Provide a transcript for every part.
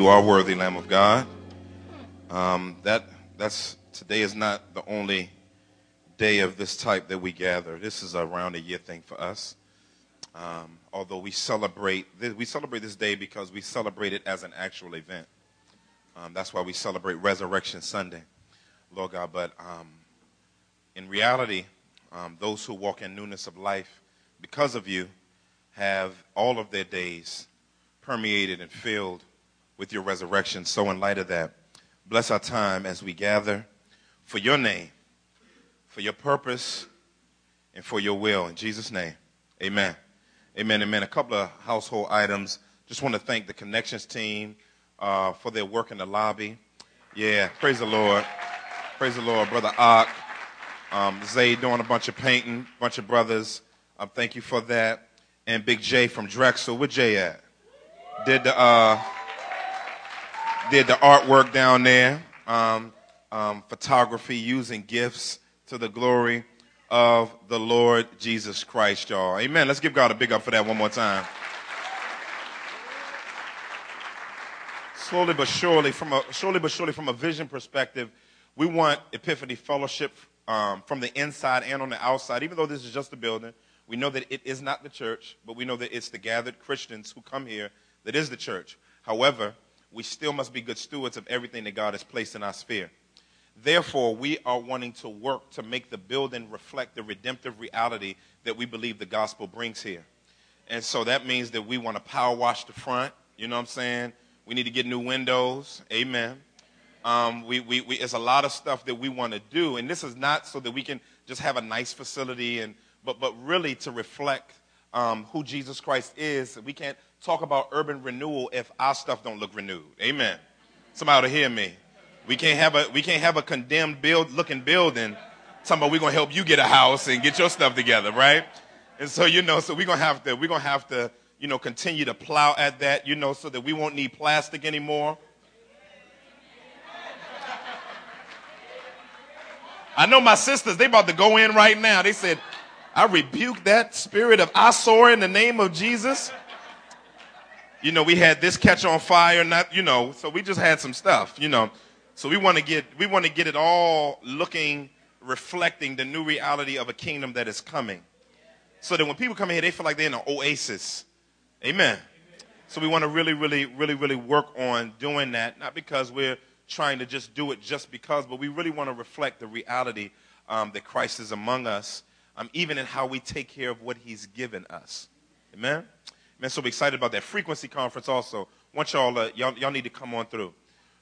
You are worthy, Lamb of God. Um, that that's today is not the only day of this type that we gather. This is a round a year thing for us. Um, although we celebrate we celebrate this day because we celebrate it as an actual event. Um, that's why we celebrate Resurrection Sunday, Lord God. But um, in reality, um, those who walk in newness of life because of you have all of their days permeated and filled with your resurrection. So, in light of that, bless our time as we gather for your name, for your purpose, and for your will. In Jesus' name, amen. Amen, amen. A couple of household items. Just want to thank the Connections team uh, for their work in the lobby. Yeah, praise the Lord. Praise the Lord. Brother Ock, um, Zay doing a bunch of painting, bunch of brothers. Um, thank you for that. And Big J from Drexel. Where Jay at? Did the. Uh, did the artwork down there, um, um, photography using gifts to the glory of the Lord Jesus Christ, y'all. Amen. Let's give God a big up for that one more time. Slowly but surely, from a slowly but surely from a vision perspective, we want Epiphany Fellowship um, from the inside and on the outside. Even though this is just a building, we know that it is not the church, but we know that it's the gathered Christians who come here that is the church. However, we still must be good stewards of everything that God has placed in our sphere. Therefore, we are wanting to work to make the building reflect the redemptive reality that we believe the gospel brings here. And so that means that we want to power wash the front. You know what I'm saying? We need to get new windows. Amen. Um, we, we, we, there's a lot of stuff that we want to do. And this is not so that we can just have a nice facility, and, but, but really to reflect um, who Jesus Christ is. We can't talk about urban renewal if our stuff don't look renewed. Amen. Somebody to hear me. We can't have a we can't have a condemned build looking building. Talking about we're gonna help you get a house and get your stuff together, right? And so you know, so we're gonna have to we're gonna have to you know continue to plow at that, you know, so that we won't need plastic anymore. I know my sisters, they about to go in right now. They said, I rebuke that spirit of eyesore in the name of Jesus you know, we had this catch on fire, not, you know, so we just had some stuff, you know. So we want to get, we want to get it all looking, reflecting the new reality of a kingdom that is coming. So that when people come in here, they feel like they're in an oasis. Amen. So we want to really, really, really, really work on doing that, not because we're trying to just do it just because, but we really want to reflect the reality um, that Christ is among us, um, even in how we take care of what he's given us. Amen. Man, so excited about that frequency conference. Also, want y'all, uh, y'all, y'all need to come on through.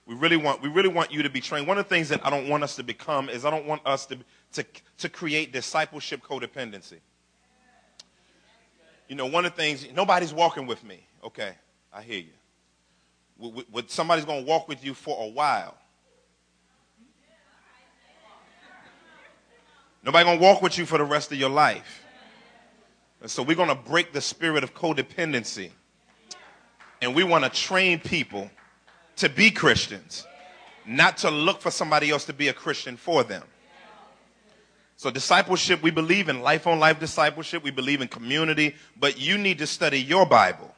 We really want, we really want you to be trained. One of the things that I don't want us to become is I don't want us to, to, to create discipleship codependency. You know, one of the things, nobody's walking with me. Okay, I hear you. With, somebody's going to walk with you for a while. Nobody going to walk with you for the rest of your life. And so we're going to break the spirit of codependency. And we want to train people to be Christians, not to look for somebody else to be a Christian for them. So, discipleship, we believe in life on life discipleship, we believe in community, but you need to study your Bible.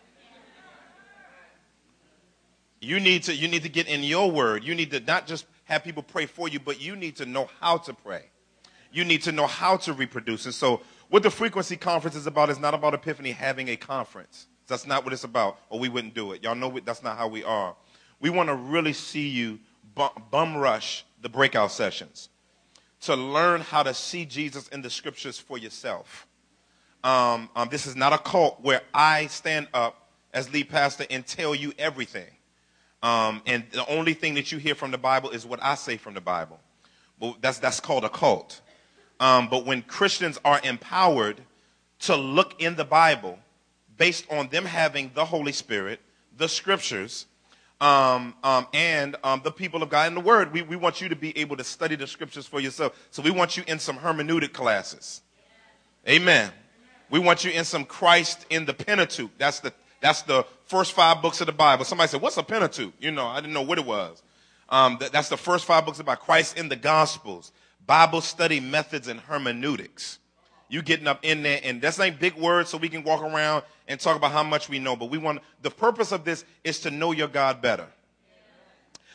You need to, you need to get in your word. You need to not just have people pray for you, but you need to know how to pray. You need to know how to reproduce. And so, what the frequency conference is about is not about Epiphany having a conference. That's not what it's about, or we wouldn't do it. Y'all know that's not how we are. We want to really see you bum rush the breakout sessions to learn how to see Jesus in the scriptures for yourself. Um, um, this is not a cult where I stand up as lead pastor and tell you everything. Um, and the only thing that you hear from the Bible is what I say from the Bible. Well, that's, that's called a cult. Um, but when Christians are empowered to look in the Bible based on them having the Holy Spirit, the scriptures, um, um, and um, the people of God in the Word, we, we want you to be able to study the scriptures for yourself. So we want you in some hermeneutic classes. Amen. We want you in some Christ in the Pentateuch. That's the that's the first five books of the Bible. Somebody said, "What's a Pentateuch?" You know, I didn't know what it was. Um, that, that's the first five books about Christ in the Gospels. Bible study methods and hermeneutics. You getting up in there, and that's not big words, so we can walk around and talk about how much we know. But we want the purpose of this is to know your God better.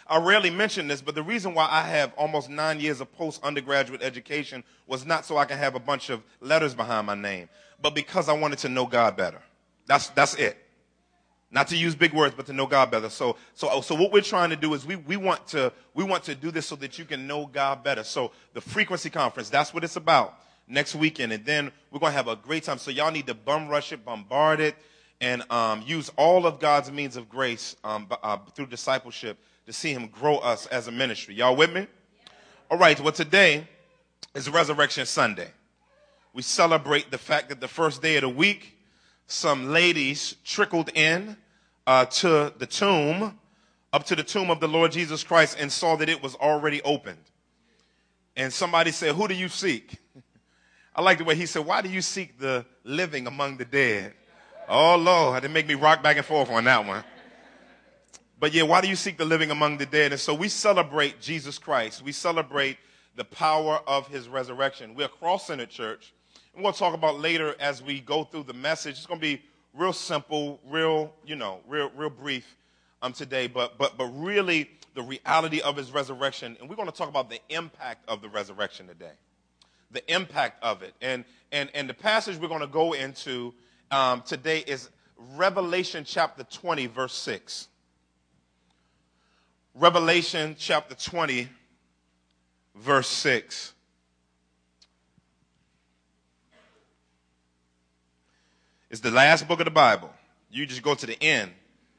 I rarely mention this, but the reason why I have almost nine years of post undergraduate education was not so I can have a bunch of letters behind my name, but because I wanted to know God better. That's, that's it. Not to use big words, but to know God better. So, so, so what we're trying to do is we, we want to, we want to do this so that you can know God better. So the frequency conference, that's what it's about next weekend. And then we're going to have a great time. So y'all need to bum rush it, bombard it, and um, use all of God's means of grace um, uh, through discipleship to see Him grow us as a ministry. Y'all with me? Yeah. All right. Well, today is Resurrection Sunday. We celebrate the fact that the first day of the week, some ladies trickled in uh, to the tomb, up to the tomb of the Lord Jesus Christ, and saw that it was already opened. And somebody said, Who do you seek? I like the way he said, Why do you seek the living among the dead? Oh, Lord, it make me rock back and forth on that one. But yeah, why do you seek the living among the dead? And so we celebrate Jesus Christ. We celebrate the power of his resurrection. We're a cross centered church. We'll talk about later as we go through the message. It's going to be real simple, real, you know, real, real brief um, today, but, but, but really the reality of his resurrection. And we're going to talk about the impact of the resurrection today. The impact of it. And, and, and the passage we're going to go into um, today is Revelation chapter 20, verse 6. Revelation chapter 20, verse 6. It's the last book of the Bible. You just go to the end.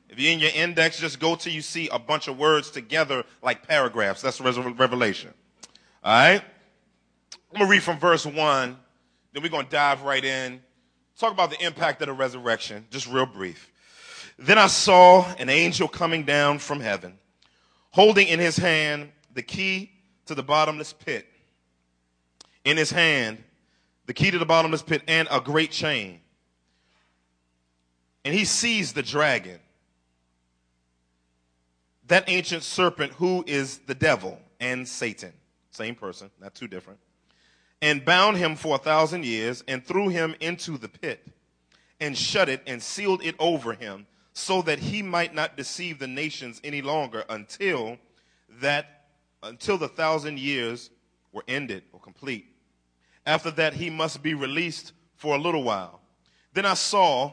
If you're in your index, just go till you see a bunch of words together like paragraphs. That's Revelation. All right? I'm going to read from verse 1, then we're going to dive right in talk about the impact of the resurrection, just real brief. Then I saw an angel coming down from heaven, holding in his hand the key to the bottomless pit. In his hand, the key to the bottomless pit and a great chain. And he seized the dragon, that ancient serpent who is the devil and Satan. Same person, not too different. And bound him for a thousand years and threw him into the pit and shut it and sealed it over him so that he might not deceive the nations any longer until that until the thousand years were ended or complete. After that he must be released for a little while. Then i saw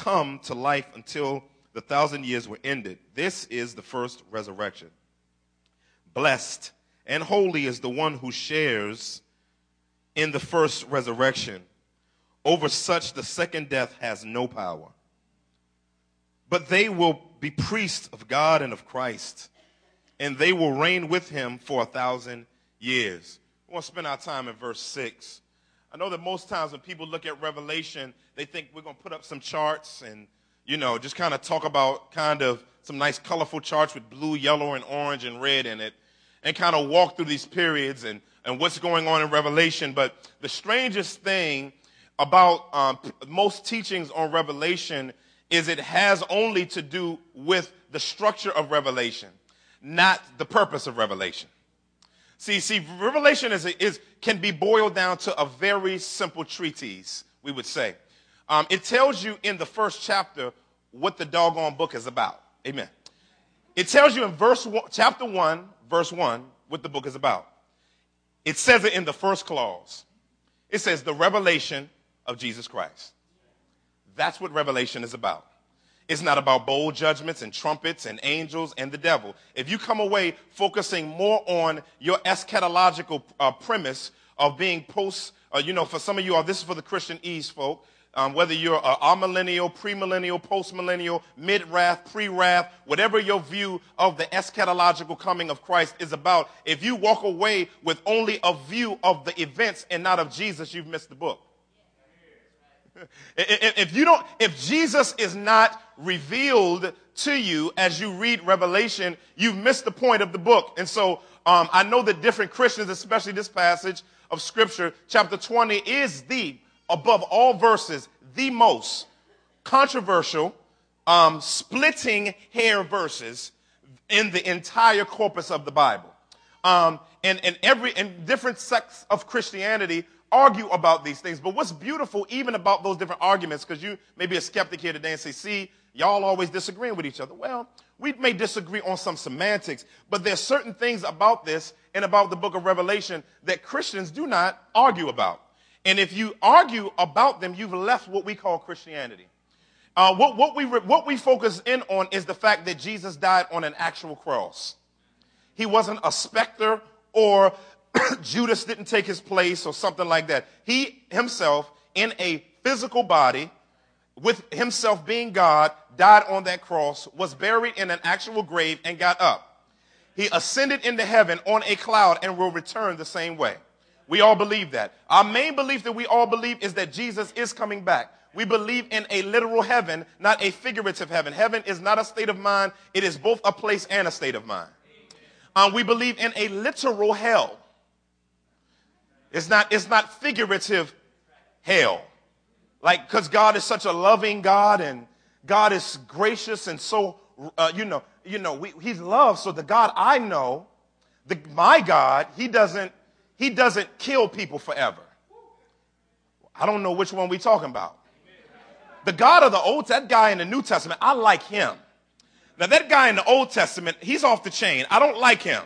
come to life until the thousand years were ended. This is the first resurrection. Blessed and holy is the one who shares in the first resurrection. Over such, the second death has no power. But they will be priests of God and of Christ, and they will reign with him for a thousand years. We want to spend our time in verse 6. I know that most times when people look at Revelation, they think we're going to put up some charts and, you know, just kind of talk about kind of some nice colorful charts with blue, yellow, and orange and red in it, and kind of walk through these periods and and what's going on in Revelation. But the strangest thing about um, most teachings on Revelation is it has only to do with the structure of Revelation, not the purpose of Revelation. See, see, Revelation is, is can be boiled down to a very simple treatise, we would say. Um, it tells you in the first chapter what the doggone book is about. Amen. It tells you in verse one, chapter one, verse one, what the book is about. It says it in the first clause. It says the revelation of Jesus Christ. That's what revelation is about. It's not about bold judgments and trumpets and angels and the devil. If you come away focusing more on your eschatological uh, premise of being post, uh, you know, for some of you, all, this is for the Christianese folk, um, whether you're a amillennial, premillennial, postmillennial, mid-wrath, pre-wrath, whatever your view of the eschatological coming of Christ is about, if you walk away with only a view of the events and not of Jesus, you've missed the book. if you don't, if Jesus is not revealed to you as you read Revelation, you've missed the point of the book. And so um, I know that different Christians, especially this passage of Scripture, chapter 20, is the, above all verses, the most controversial, um, splitting hair verses in the entire corpus of the Bible. Um, and, and every and different sects of Christianity argue about these things. But what's beautiful, even about those different arguments, because you may be a skeptic here today and say, see, y'all always disagreeing with each other. Well, we may disagree on some semantics, but there's certain things about this and about the book of Revelation that Christians do not argue about. And if you argue about them, you've left what we call Christianity. Uh, what, what, we, what we focus in on is the fact that Jesus died on an actual cross. He wasn't a specter or Judas didn't take his place or something like that. He himself, in a physical body, with himself being God, died on that cross, was buried in an actual grave, and got up. He ascended into heaven on a cloud and will return the same way. We all believe that. Our main belief that we all believe is that Jesus is coming back. We believe in a literal heaven, not a figurative heaven. Heaven is not a state of mind, it is both a place and a state of mind. Um, we believe in a literal hell. It's not, it's not figurative hell. Like, because God is such a loving God and God is gracious and so, uh, you know, you know, we, He's love. So the God I know, the, my God, He doesn't, He doesn't kill people forever. I don't know which one we're talking about. The God of the Old, that guy in the New Testament, I like him. Now that guy in the Old Testament, he's off the chain. I don't like him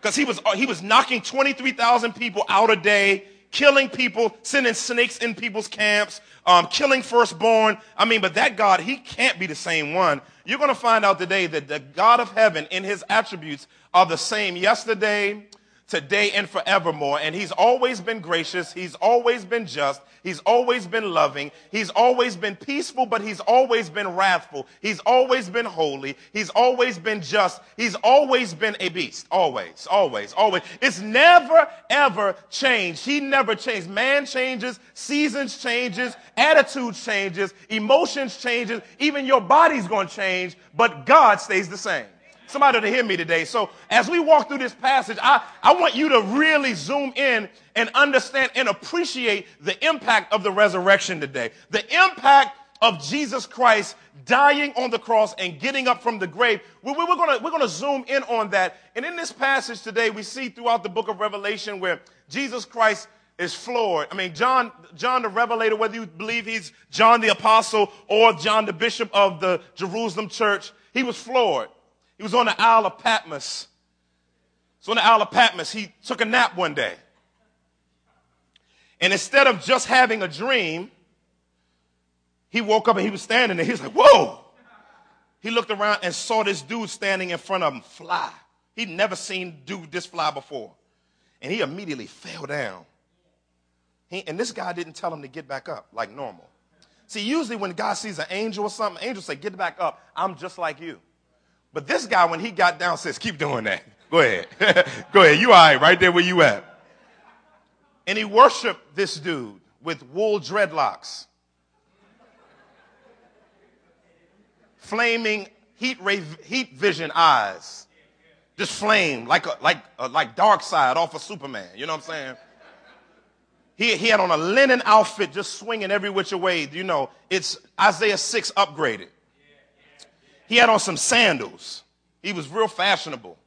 because he was, he was knocking 23,000 people out a day, killing people, sending snakes in people's camps, um, killing firstborn. I mean, but that God, he can't be the same one. You're going to find out today that the God of heaven in his attributes are the same yesterday, today and forevermore. And he's always been gracious. He's always been just. He's always been loving. He's always been peaceful, but he's always been wrathful. He's always been holy. He's always been just. He's always been a beast. Always, always, always. It's never, ever changed. He never changed. Man changes, seasons changes, attitudes changes, emotions changes. Even your body's going to change, but God stays the same. Somebody to hear me today. So as we walk through this passage, I, I want you to really zoom in and understand and appreciate the impact of the resurrection today. The impact of Jesus Christ dying on the cross and getting up from the grave. We, we're going we're gonna zoom in on that. And in this passage today, we see throughout the book of Revelation where Jesus Christ is floored. I mean, John, John the Revelator, whether you believe he's John the Apostle or John the Bishop of the Jerusalem church, he was floored. He was on the Isle of Patmos. So on the Isle of Patmos, he took a nap one day. And instead of just having a dream, he woke up and he was standing there. He was like, whoa. He looked around and saw this dude standing in front of him fly. He'd never seen dude this fly before. And he immediately fell down. He, and this guy didn't tell him to get back up like normal. See, usually when God sees an angel or something, angels say, get back up. I'm just like you. But this guy, when he got down, says, keep doing that. Go ahead. Go ahead. You all right right there where you at. And he worshiped this dude with wool dreadlocks. Flaming heat ray, heat vision eyes. Just flame like a, like a, like Darkseid off of Superman. You know what I'm saying? He, he had on a linen outfit just swinging every which way. You know, it's Isaiah 6 upgraded. He had on some sandals. He was real fashionable.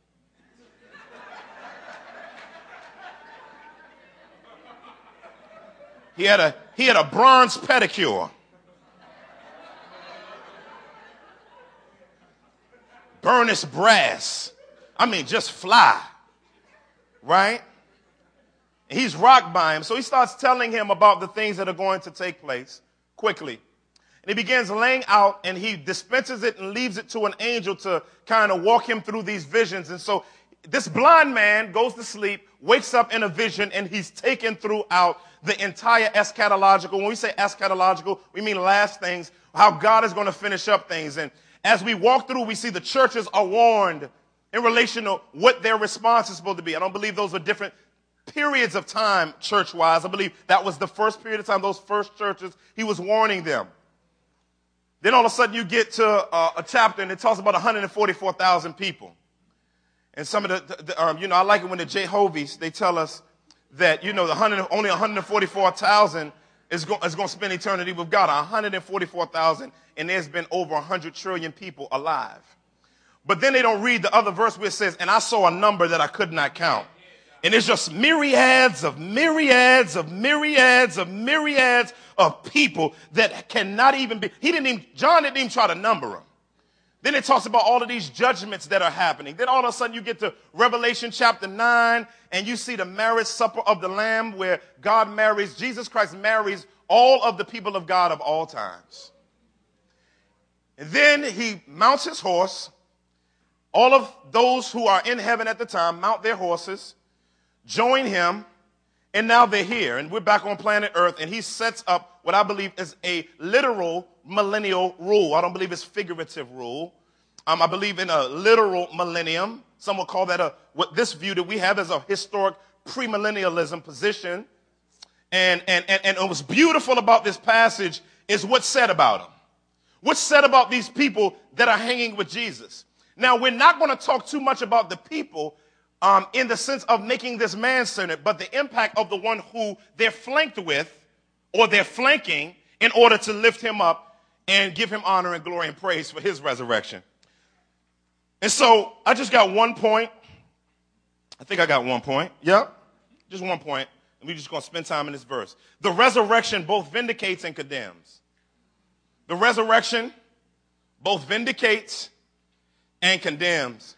He had a, he had a bronze pedicure. Burnished brass. I mean, just fly. Right? He's rocked by him. So he starts telling him about the things that are going to take place quickly. And he begins laying out and he dispenses it and leaves it to an angel to kind of walk him through these visions. And so this blind man goes to sleep, wakes up in a vision, and he's taken throughout the entire eschatological. When we say eschatological, we mean last things, how God is going to finish up things. And as we walk through, we see the churches are warned in relation to what their response is supposed to be. I don't believe those are different periods of time, church wise. I believe that was the first period of time, those first churches, he was warning them. Then all of a sudden you get to uh, a chapter and it talks about 144,000 people. And some of the, the um, you know, I like it when the Jehovah's, they tell us that, you know, the 100, only 144,000 is, go, is going to spend eternity with God. 144,000 and there's been over 100 trillion people alive. But then they don't read the other verse where it says, and I saw a number that I could not count. And it's just myriads of myriads of myriads of myriads of people that cannot even be. He didn't even, John didn't even try to number them. Then it talks about all of these judgments that are happening. Then all of a sudden you get to Revelation chapter 9 and you see the marriage supper of the Lamb where God marries, Jesus Christ marries all of the people of God of all times. And then he mounts his horse. All of those who are in heaven at the time mount their horses join him, and now they're here, and we're back on planet Earth, and he sets up what I believe is a literal millennial rule. I don't believe it's figurative rule. Um, I believe in a literal millennium. Some would call that a what this view that we have as a historic premillennialism position. And, and, and, and what's beautiful about this passage is what's said about them. What's said about these people that are hanging with Jesus. Now, we're not going to talk too much about the people um, in the sense of making this man centered, but the impact of the one who they're flanked with or they're flanking in order to lift him up and give him honor and glory and praise for his resurrection. And so I just got one point. I think I got one point. Yep. Just one point. And we're just going to spend time in this verse. The resurrection both vindicates and condemns. The resurrection both vindicates and condemns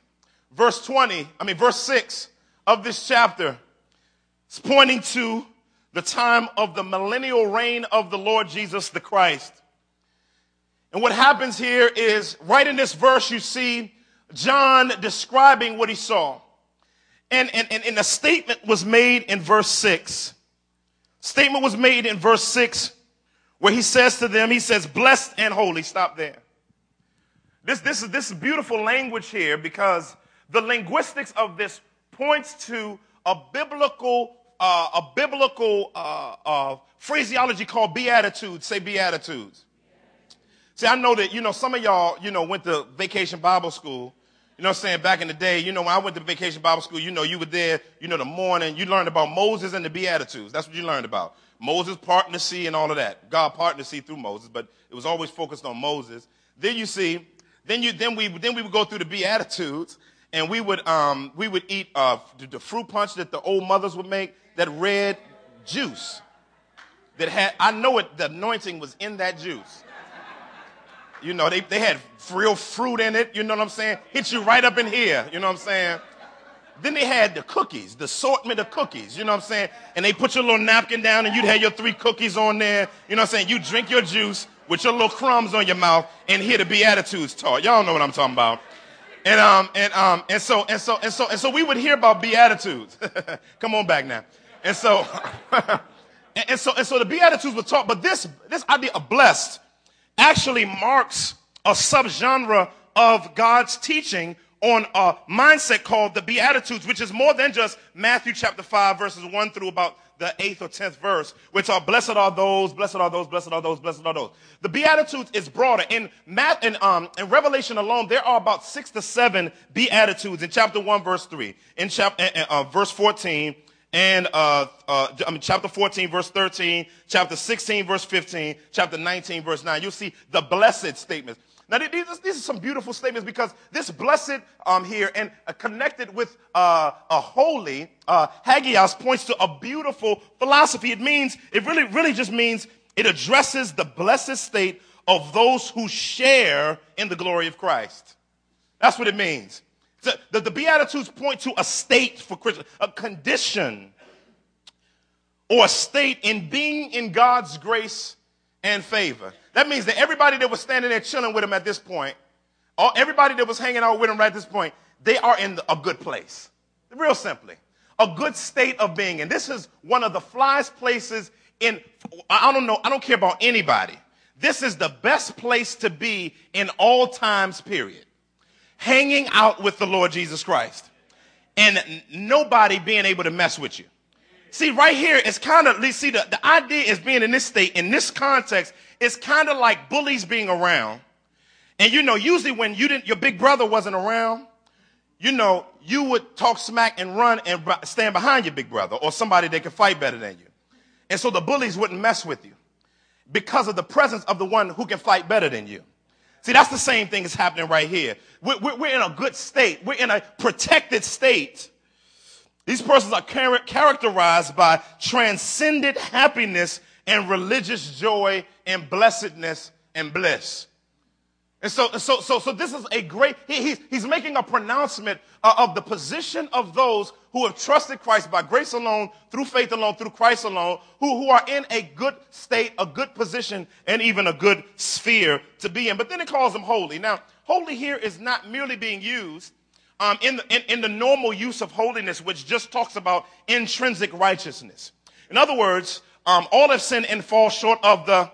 verse 20, I mean, verse 6 of this chapter is pointing to the time of the millennial reign of the Lord Jesus the Christ. And what happens here is right in this verse, you see John describing what he saw. And, and, and, and a statement was made in verse 6. Statement was made in verse 6 where he says to them, he says, blessed and holy. Stop there. This, this, is, this is beautiful language here because the linguistics of this points to a biblical, uh, a biblical uh, uh, phraseology called beatitudes. Say beatitudes. See, I know that, you know, some of y'all, you know, went to vacation Bible school. You know I'm saying? Back in the day, you know, when I went to vacation Bible school, you know, you were there, you know, the morning, you learned about Moses and the Beatitudes. That's what you learned about. Moses parting the sea and all of that. God parting the sea through Moses, but it was always focused on Moses. Then you see, then you, then we, then we would go through the Beatitudes, and we would um, we would eat uh, the fruit punch that the old mothers would make, that red juice that had I know it the anointing was in that juice. You know, they, they had real fruit in it, you know what I'm saying? Hit you right up in here, you know what I'm saying? Then they had the cookies, the assortment of cookies, you know what I'm saying? And they put your little napkin down and you'd have your three cookies on there, you know what I'm saying? You drink your juice with your little crumbs on your mouth and hear the Beatitudes taught. Y'all know what I'm talking about. And um and um and so and so and so and so we would hear about beatitudes. Come on back now. And so and, and so and so the beatitudes were taught, but this this idea of blessed actually marks a subgenre of God's teaching on a mindset called the Beatitudes, which is more than just Matthew chapter 5, verses 1 through about the eighth or tenth verse, which are blessed are those, blessed are those, blessed are those, blessed are those. The Beatitudes is broader. In Matt and um in Revelation alone, there are about six to seven Beatitudes in chapter one, verse three, in chapter uh, verse fourteen, and uh, uh, I mean chapter fourteen, verse thirteen, chapter sixteen, verse fifteen, chapter nineteen, verse nine. You'll see the blessed statements. Now, these, these are some beautiful statements because this blessed um, here and uh, connected with uh, a holy, uh, hagios points to a beautiful philosophy. It means, it really, really just means it addresses the blessed state of those who share in the glory of Christ. That's what it means. The, the Beatitudes point to a state for Christians, a condition or a state in being in God's grace and favor. That means that everybody that was standing there chilling with him at this point, all, everybody that was hanging out with him right at this point, they are in a good place. Real simply, a good state of being. And this is one of the flyest places in, I don't know, I don't care about anybody. This is the best place to be in all times, period. Hanging out with the Lord Jesus Christ. And nobody being able to mess with you. See, right here, it's kind of, see, the, the idea is being in this state, in this context, it's kind of like bullies being around. And you know, usually when you didn't, your big brother wasn't around, you know, you would talk smack and run and stand behind your big brother or somebody that could fight better than you. And so the bullies wouldn't mess with you because of the presence of the one who can fight better than you. See, that's the same thing that's happening right here. We're, we're, we're in a good state. We're in a protected state. These persons are char- characterized by transcendent happiness and religious joy and blessedness and bliss. And so, so, so, so this is a great, he, he's, he's making a pronouncement uh, of the position of those who have trusted Christ by grace alone, through faith alone, through Christ alone, who, who are in a good state, a good position, and even a good sphere to be in. But then it calls them holy. Now, holy here is not merely being used um, in, the, in, in the normal use of holiness, which just talks about intrinsic righteousness. In other words, um, all have sinned and fall short of the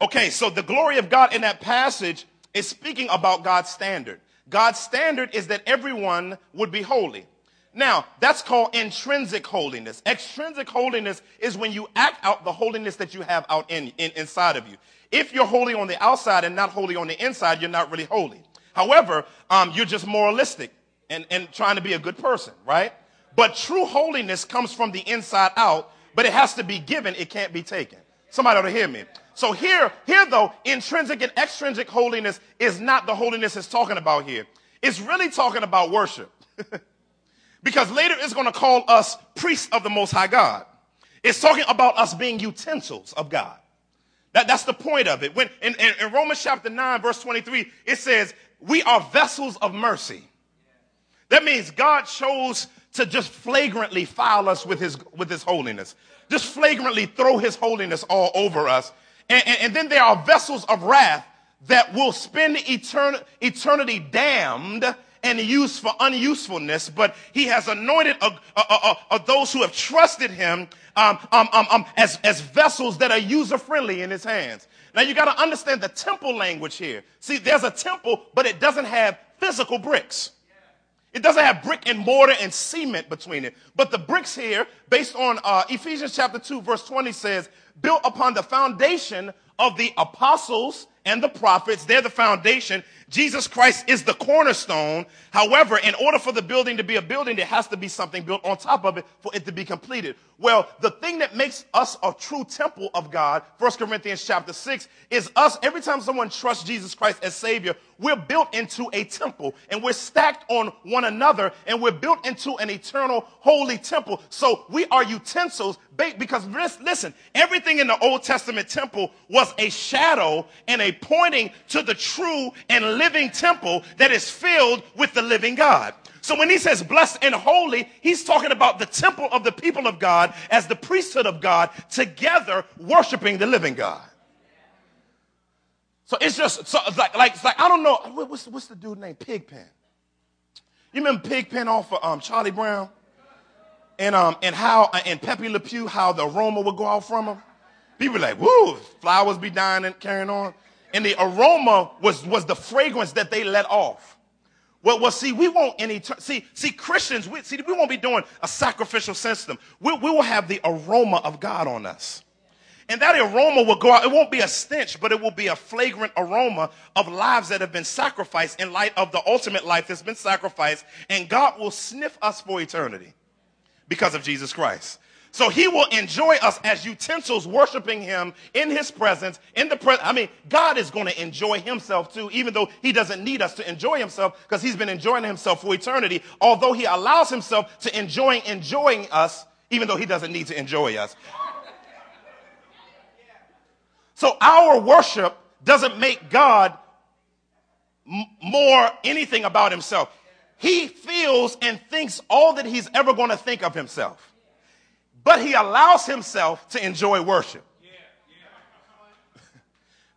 Okay, so the glory of God in that passage is speaking about God's standard. God's standard is that everyone would be holy. Now, that's called intrinsic holiness. Extrinsic holiness is when you act out the holiness that you have out in, in, inside of you. If you're holy on the outside and not holy on the inside, you're not really holy. However, um, you're just moralistic and, and trying to be a good person, right? But true holiness comes from the inside out, but it has to be given. It can't be taken. Somebody ought to hear me. So here, here though, intrinsic and extrinsic holiness is not the holiness it's talking about here. It's really talking about worship. because later it's going to call us priests of the Most High God. It's talking about us being utensils of God. That, that's the point of it. When in, in, in Romans chapter 9, verse 23, it says, We are vessels of mercy. That means God chose to just flagrantly file us with his, with his holiness, just flagrantly throw his holiness all over us and, and, and then there are vessels of wrath that will spend etern- eternity damned and used for unusefulness, but he has anointed uh, uh, uh those who have trusted him um, um, um, um as, as vessels that are user friendly in his hands. Now you got to understand the temple language here. See, there's a temple, but it doesn't have physical bricks. It doesn't have brick and mortar and cement between it. But the bricks here, based on uh, Ephesians chapter 2, verse 20, says, built upon the foundation of the apostles and the prophets. They're the foundation. Jesus Christ is the cornerstone. However, in order for the building to be a building, there has to be something built on top of it for it to be completed. Well, the thing that makes us a true temple of God, 1 Corinthians chapter 6, is us, every time someone trusts Jesus Christ as Savior, we're built into a temple and we're stacked on one another and we're built into an eternal holy temple. So we are utensils because listen, everything in the Old Testament temple was a shadow and a pointing to the true and living temple that is filled with the living God. So when he says blessed and holy, he's talking about the temple of the people of God as the priesthood of God together worshiping the living God. So it's just so it's like, like, like, I don't know, what's, what's the dude named Pigpen? You remember Pigpen off of um, Charlie Brown? And, um, and how, and Pepe Le Pew, how the aroma would go out from him? People like, woo, flowers be dying and carrying on. And the aroma was, was the fragrance that they let off. Well, well, see, we won't any, see, see, Christians, we, see, we won't be doing a sacrificial system. We, we will have the aroma of God on us. And that aroma will go out. It won't be a stench, but it will be a flagrant aroma of lives that have been sacrificed in light of the ultimate life that's been sacrificed. And God will sniff us for eternity because of Jesus Christ. So he will enjoy us as utensils worshiping him in his presence, in the presence. I mean, God is going to enjoy himself too, even though he doesn't need us to enjoy himself because he's been enjoying himself for eternity. Although he allows himself to enjoy enjoying us, even though he doesn't need to enjoy us. So our worship doesn't make God m- more anything about himself. He feels and thinks all that he's ever going to think of himself but he allows himself to enjoy worship.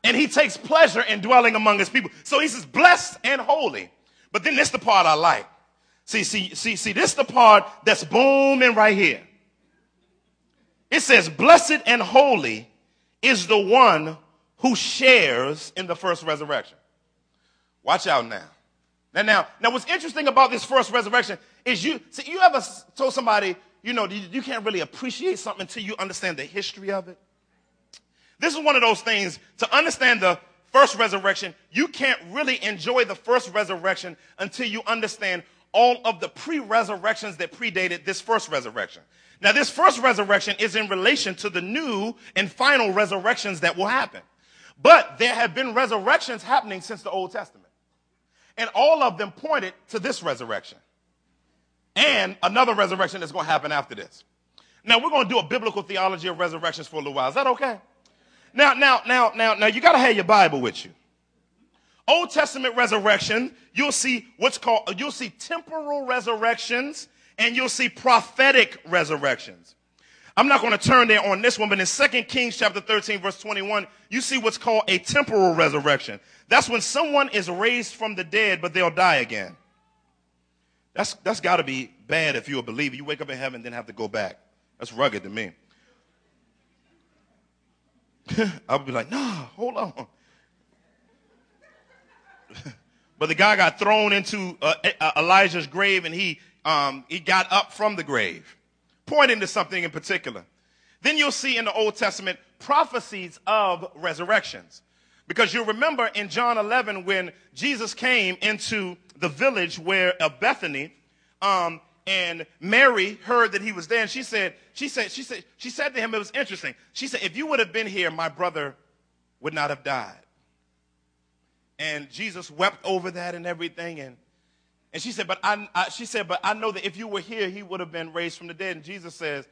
and he takes pleasure in dwelling among his people. So he says, blessed and holy. But then this the part I like. See, see, see, see, this the part that's booming right here. It says, blessed and holy is the one who shares in the first resurrection. Watch out now. Now, now, now what's interesting about this first resurrection is you, see, you ever told somebody, you know, you, can't really appreciate something until you understand the history of it. This is one of those things to understand the first resurrection. You can't really enjoy the first resurrection until you understand all of the pre-resurrections that predated this first resurrection. Now, this first resurrection is in relation to the new and final resurrections that will happen. But there have been resurrections happening since the Old Testament. And all of them pointed to this resurrection. And another resurrection that's going to happen after this. Now, we're going to do a biblical theology of resurrections for a little while. Is that okay? Now, now, now, now, now, you got to have your Bible with you. Old Testament resurrection, you'll see what's called, you'll see temporal resurrections and you'll see prophetic resurrections. I'm not going to turn there on this one, but in 2 Kings chapter 13 verse 21, you see what's called a temporal resurrection. That's when someone is raised from the dead, but they'll die again. That's, that's got to be bad if you're a believer. You wake up in heaven and then have to go back. That's rugged to me. I would be like, nah, hold on. but the guy got thrown into uh, uh, Elijah's grave and he, um, he got up from the grave, pointing to something in particular. Then you'll see in the Old Testament prophecies of resurrections. Because you remember in John 11 when Jesus came into the village where of Bethany, um, and Mary heard that he was there, and she said, she said, she said, she said to him, it was interesting. She said, if you would have been here, my brother would not have died. And Jesus wept over that and everything, and and she said, but I, I she said, but I know that if you were here, he would have been raised from the dead. And Jesus says,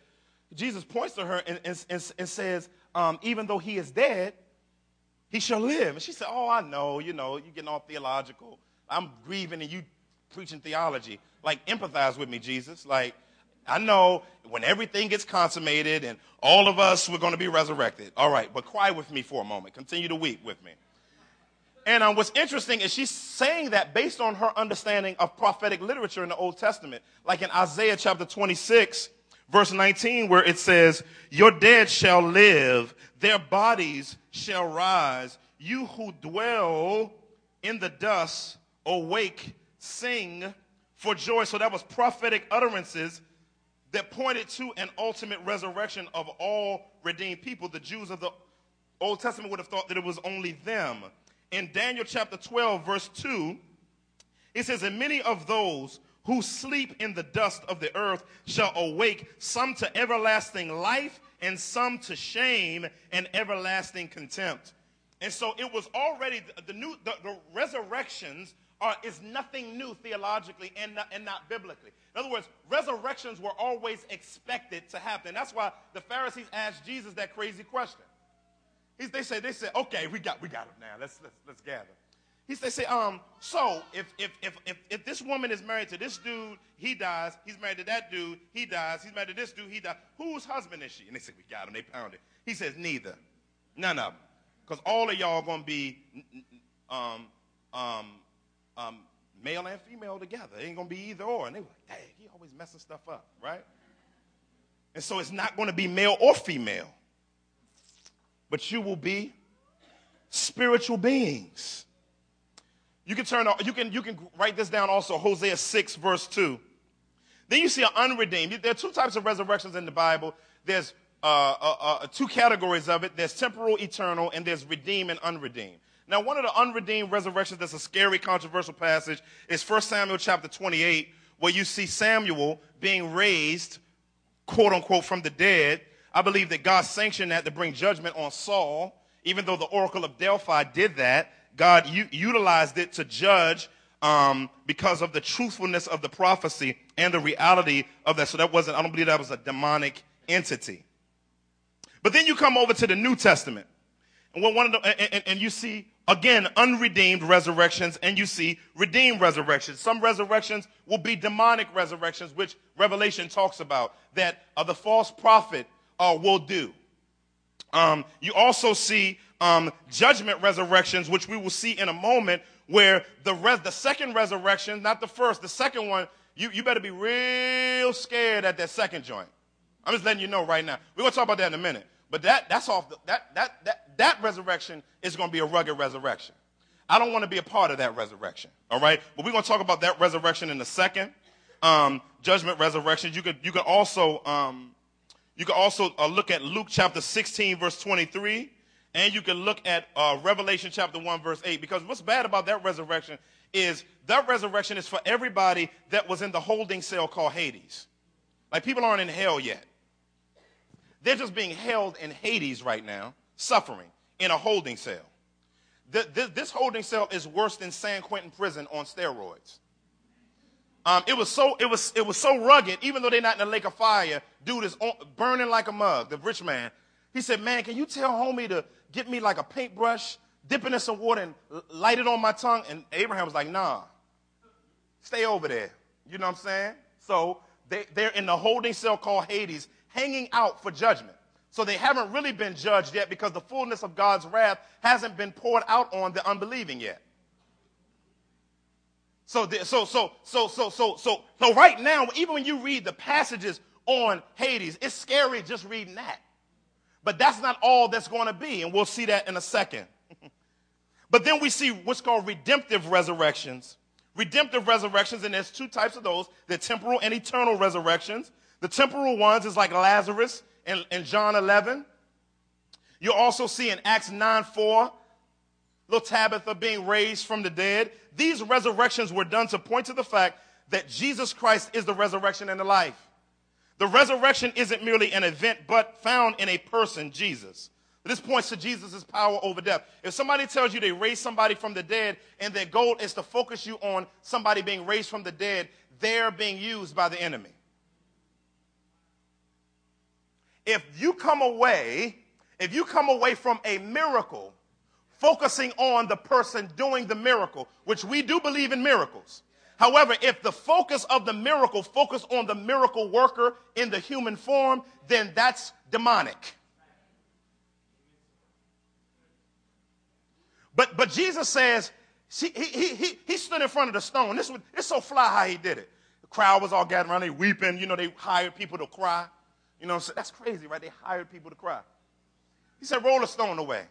Jesus points to her and, and, and, and says, um, even though he is dead, he shall live. And she said, Oh, I know, you know, you're getting all theological. I'm grieving and you preaching theology. Like, empathize with me, Jesus. Like, I know when everything gets consummated and all of us, we're going to be resurrected. All right, but cry with me for a moment. Continue to weep with me. And um, what's interesting is she's saying that based on her understanding of prophetic literature in the Old Testament. Like in Isaiah chapter 26, verse 19, where it says, Your dead shall live, their bodies shall rise. You who dwell in the dust, awake, sing for joy. So that was prophetic utterances that pointed to an ultimate resurrection of all redeemed people. The Jews of the Old Testament would have thought that it was only them. In Daniel chapter 12, verse 2, it says, And many of those who sleep in the dust of the earth shall awake, some to everlasting life and some to shame and everlasting contempt. And so it was already the, new the, the resurrections are, is nothing new theologically and not, and not biblically. In other words, resurrections were always expected to happen. That's why the Pharisees asked Jesus that crazy question. They said, they said, okay, we got, we got him now. Let's, let's, let's gather. He they say, um, so if, if, if, if, if this woman is married to this dude, he dies. He's married to that dude, he dies. He's married to this dude, he dies. Whose husband is she? And they said, we got him. They pounded. He says, neither. None of them. Because all of y'all going to be um, um, um, male and female together. It ain't going to be either or. And they were like, dang, he always messing stuff up, right? And so it's not going to be male or female. But you will be spiritual beings. You can turn, you can, you can write this down also, Hosea 6, verse 2. Then you see an unredeemed. There are two types of resurrections in the Bible. There's uh, uh, uh, two categories of it. There's temporal, eternal, and there's redeemed and unredeemed. Now, one of the unredeemed resurrections that's a scary, controversial passage is 1 Samuel chapter 28, where you see Samuel being raised, quote unquote, from the dead. I believe that God sanctioned that to bring judgment on Saul, even though the oracle of Delphi did that. God u- utilized it to judge um, because of the truthfulness of the prophecy and the reality of that. So that wasn't, I don't believe that was a demonic entity. But then you come over to the New Testament. And, one of the, and, and you see, again, unredeemed resurrections, and you see redeemed resurrections. Some resurrections will be demonic resurrections, which Revelation talks about, that uh, the false prophet uh, will do. Um, you also see um, judgment resurrections, which we will see in a moment, where the, res- the second resurrection, not the first, the second one, you, you better be real scared at that second joint. I'm just letting you know right now. We're going to talk about that in a minute. But that, that's off the, that, that, that, that resurrection is going to be a rugged resurrection. I don't want to be a part of that resurrection. All right. But we're going to talk about that resurrection in a second. Um, judgment resurrection. You could, you could also, um, you could also uh, look at Luke chapter 16, verse 23, and you can look at uh, Revelation chapter 1, verse 8. Because what's bad about that resurrection is that resurrection is for everybody that was in the holding cell called Hades. Like people aren't in hell yet. They're just being held in Hades right now, suffering in a holding cell. This holding cell is worse than San Quentin prison on steroids. Um, it was so it was it was so rugged. Even though they're not in the lake of fire, dude is on, burning like a mug. The rich man. He said, "Man, can you tell homie to get me like a paintbrush, dip it in some water, and light it on my tongue?" And Abraham was like, "Nah, stay over there." You know what I'm saying? So they, they're in the holding cell called Hades, hanging out for judgment. So they haven't really been judged yet because the fullness of God's wrath hasn't been poured out on the unbelieving yet. So, the, so, so, so, so, so, so, so right now, even when you read the passages on Hades, it's scary just reading that. But that's not all that's going to be, and we'll see that in a second. but then we see what's called redemptive resurrections. Redemptive resurrections, and there's two types of those the temporal and eternal resurrections. The temporal ones is like Lazarus in, in John 11. You also see in Acts 9 4, little Tabitha being raised from the dead. These resurrections were done to point to the fact that Jesus Christ is the resurrection and the life. The resurrection isn't merely an event, but found in a person, Jesus. This points to Jesus' power over death. If somebody tells you they raised somebody from the dead and their goal is to focus you on somebody being raised from the dead, they're being used by the enemy. If you come away, if you come away from a miracle, focusing on the person doing the miracle, which we do believe in miracles. However, if the focus of the miracle focus on the miracle worker in the human form, then that's demonic. But but Jesus says he, he, he, he stood in front of the stone. This was it's so fly how he did it. The crowd was all gathered around, they weeping. You know, they hired people to cry. You know, so that's crazy, right? They hired people to cry. He said, roll a stone away.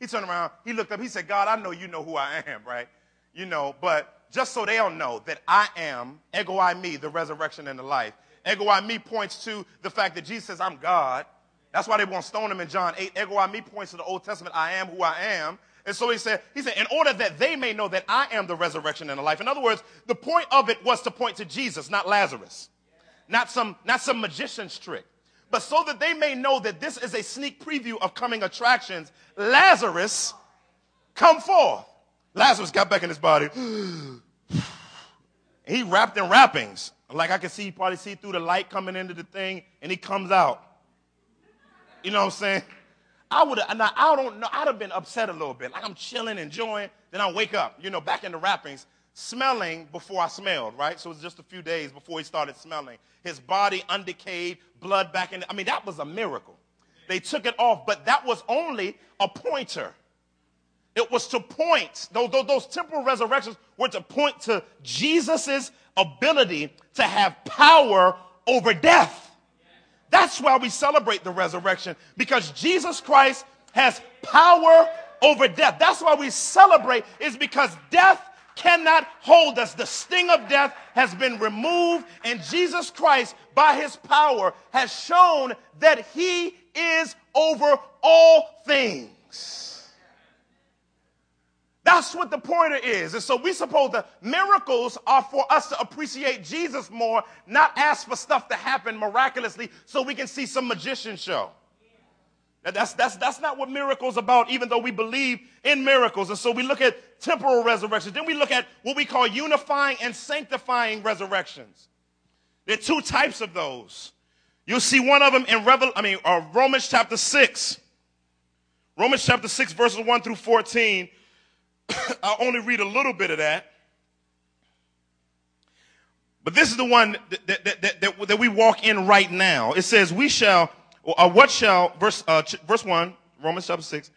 He turned around, he looked up, he said, God, I know you know who I am, right? You know, but just so they'll know that I am, ego eimi, the resurrection and the life. Ego eimi points to the fact that Jesus says, I'm God. That's why they won't stone him in John 8. Ego eimi points to the Old Testament, I am who I am. And so he said, he said, in order that they may know that I am the resurrection and the life. In other words, the point of it was to point to Jesus, not Lazarus. Not some, not some magician's trick but so that they may know that this is a sneak preview of coming attractions, Lazarus, come forth. Lazarus got back in his body. he wrapped in wrappings. Like I can see, probably see through the light coming into the thing, and he comes out. You know what I'm saying? I would have, I don't know, I'd have been upset a little bit. Like I'm chilling, enjoying, then I wake up, you know, back in the wrappings smelling before I smelled, right? So it was just a few days before he started smelling. His body undecayed, blood back in. I mean, that was a miracle. They took it off, but that was only a pointer. It was to point, those, those temporal resurrections were to point to Jesus' ability to have power over death. That's why we celebrate the resurrection, because Jesus Christ has power over death. That's why we celebrate, is because death cannot hold us. The sting of death has been removed, and Jesus Christ, by his power, has shown that he is over all things. That's what the pointer is. And so we suppose the miracles are for us to appreciate Jesus more, not ask for stuff to happen miraculously so we can see some magician show. That's, that's, that's not what miracles about, even though we believe in miracles. And so we look at temporal resurrections. Then we look at what we call unifying and sanctifying resurrections. There are two types of those. You'll see one of them in Revel, I mean, uh, Romans chapter 6. Romans chapter 6, verses 1 through 14. I'll only read a little bit of that. But this is the one that, that, that, that, that we walk in right now. It says, We shall uh, what shall, verse, uh, verse 1, Romans chapter 6,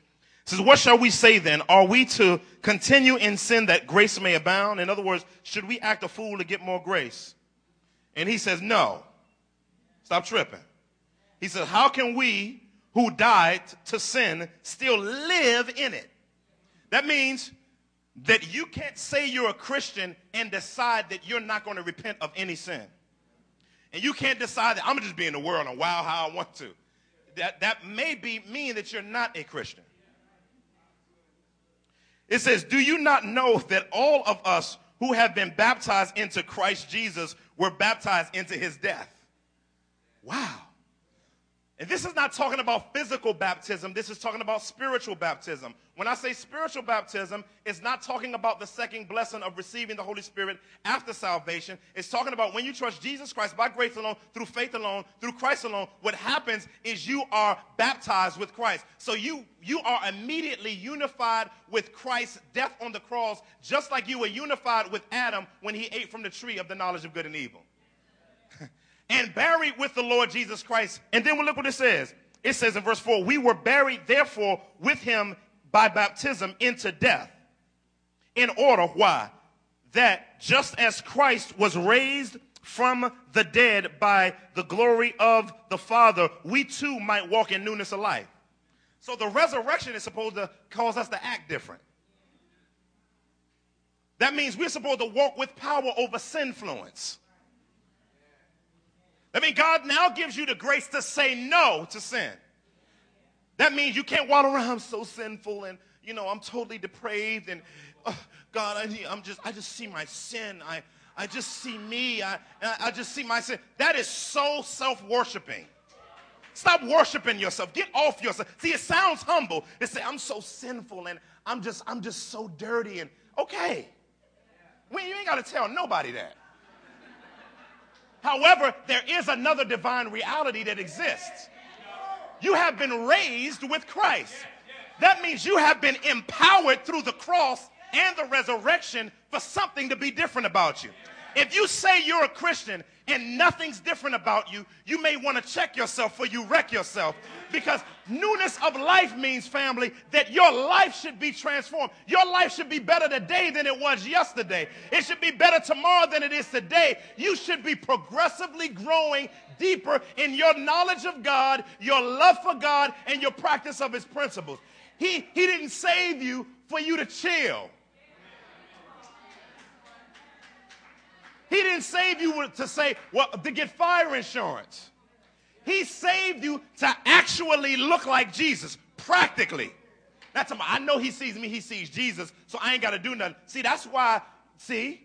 says, What shall we say then? Are we to continue in sin that grace may abound? In other words, should we act a fool to get more grace? And he says, No. Stop tripping. He says, How can we who died to sin still live in it? That means that you can't say you're a Christian and decide that you're not going to repent of any sin. And you can't decide that I'm going to just be in the world and wow how I want to. That, that may be mean that you're not a Christian. It says, Do you not know that all of us who have been baptized into Christ Jesus were baptized into his death? Wow. And this is not talking about physical baptism, this is talking about spiritual baptism. When I say spiritual baptism, it's not talking about the second blessing of receiving the Holy Spirit after salvation. It's talking about when you trust Jesus Christ by grace alone, through faith alone, through Christ alone, what happens is you are baptized with Christ. So you you are immediately unified with Christ's death on the cross, just like you were unified with Adam when he ate from the tree of the knowledge of good and evil and buried with the Lord Jesus Christ. And then we look what it says. It says in verse 4 We were buried, therefore, with him by baptism into death. In order, why? That just as Christ was raised from the dead by the glory of the Father, we too might walk in newness of life. So the resurrection is supposed to cause us to act different. That means we're supposed to walk with power over sin influence. I mean, God now gives you the grace to say no to sin. That means you can't walk around, I'm so sinful and, you know, I'm totally depraved and, oh, God, I, am just, I just see my sin. I, I just see me. I, I just see my sin. That is so self-worshiping. Stop worshiping yourself. Get off yourself. See, it sounds humble. It say, I'm so sinful and I'm just, I'm just so dirty and okay. Well, you ain't got to tell nobody that. However, there is another divine reality that exists. You have been raised with Christ. That means you have been empowered through the cross and the resurrection for something to be different about you. If you say you're a Christian and nothing's different about you, you may want to check yourself before you wreck yourself. Because newness of life means, family, that your life should be transformed. Your life should be better today than it was yesterday. It should be better tomorrow than it is today. You should be progressively growing deeper in your knowledge of God, your love for God, and your practice of His principles. He, he didn't save you for you to chill. He didn't save you to say, well, to get fire insurance. He saved you to actually look like Jesus, practically. That's I know he sees me, he sees Jesus, so I ain't got to do nothing. See, that's why, see,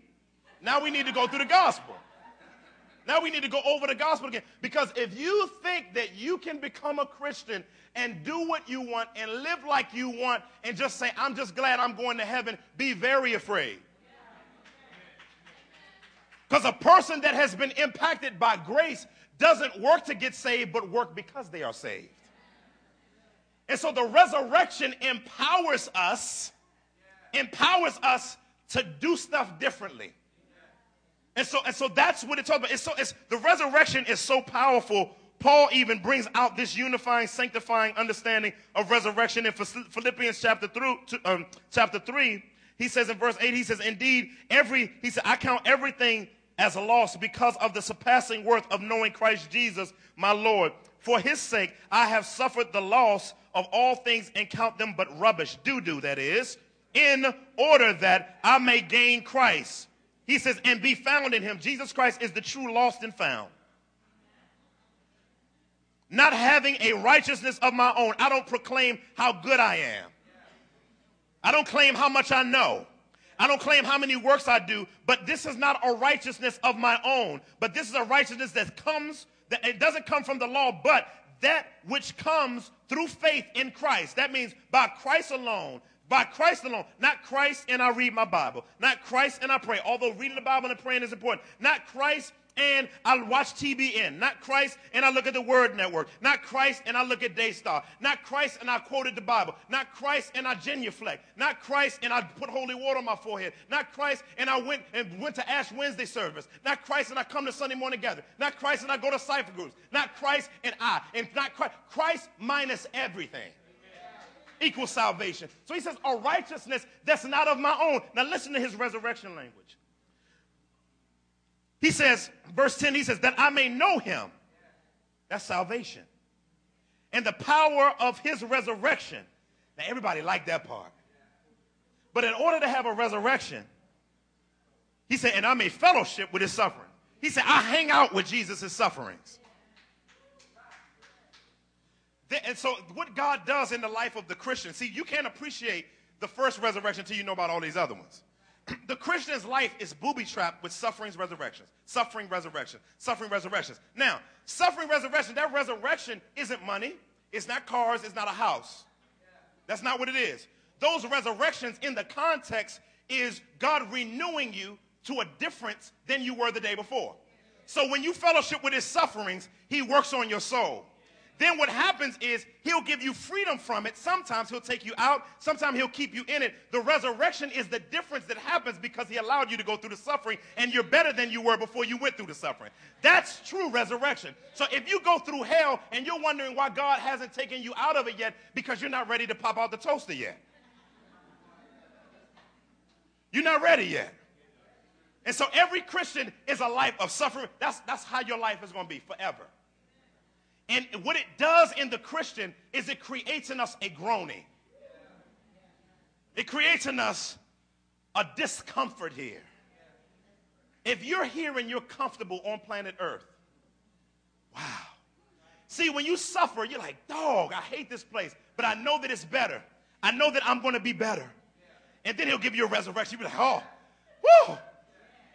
now we need to go through the gospel. Now we need to go over the gospel again. Because if you think that you can become a Christian and do what you want and live like you want and just say, I'm just glad I'm going to heaven, be very afraid. Because a person that has been impacted by grace doesn't work to get saved, but work because they are saved. And so the resurrection empowers us, empowers us to do stuff differently. And so, and so that's what it's all about. It's so, it's, the resurrection is so powerful. Paul even brings out this unifying, sanctifying understanding of resurrection in Philippians chapter, through, um, chapter 3. He says in verse 8, he says, Indeed, every, he said, I count everything as a loss because of the surpassing worth of knowing Christ Jesus, my Lord. For his sake, I have suffered the loss of all things and count them but rubbish, doo doo, that is, in order that I may gain Christ. He says, and be found in him. Jesus Christ is the true lost and found. Not having a righteousness of my own. I don't proclaim how good I am. I don't claim how much I know. I don't claim how many works I do, but this is not a righteousness of my own. But this is a righteousness that comes, that it doesn't come from the law, but that which comes through faith in Christ. That means by Christ alone, by Christ alone, not Christ and I read my Bible, not Christ and I pray, although reading the Bible and praying is important, not Christ and I watch TBN. Not Christ and I look at the Word Network. Not Christ and I look at Daystar. Not Christ and I quoted the Bible. Not Christ and I genuflect. Not Christ and I put holy water on my forehead. Not Christ and I went and went to Ash Wednesday service. Not Christ and I come to Sunday morning gather. Not Christ and I go to cipher groups. Not Christ and I. And not Christ. Christ minus everything equals salvation. So he says, a righteousness that's not of my own. Now listen to his resurrection language. He says, verse 10, he says, that I may know him. That's salvation. And the power of his resurrection. Now, everybody liked that part. But in order to have a resurrection, he said, and I may fellowship with his suffering. He said, I hang out with Jesus' sufferings. And so, what God does in the life of the Christian, see, you can't appreciate the first resurrection until you know about all these other ones. the Christian's life is booby trapped with sufferings, resurrections, suffering, resurrection, suffering, resurrections. Now, suffering, resurrection, that resurrection isn't money, it's not cars, it's not a house. That's not what it is. Those resurrections in the context is God renewing you to a difference than you were the day before. So when you fellowship with his sufferings, he works on your soul. Then what happens is he'll give you freedom from it. Sometimes he'll take you out, sometimes he'll keep you in it. The resurrection is the difference that happens because he allowed you to go through the suffering and you're better than you were before you went through the suffering. That's true resurrection. So if you go through hell and you're wondering why God hasn't taken you out of it yet because you're not ready to pop out the toaster yet. You're not ready yet. And so every Christian is a life of suffering. That's, that's how your life is going to be forever. And what it does in the Christian is it creates in us a groaning. It creates in us a discomfort here. If you're here and you're comfortable on planet Earth, wow. See, when you suffer, you're like, dog, I hate this place, but I know that it's better. I know that I'm going to be better. And then he'll give you a resurrection. You'll be like, oh, whoo.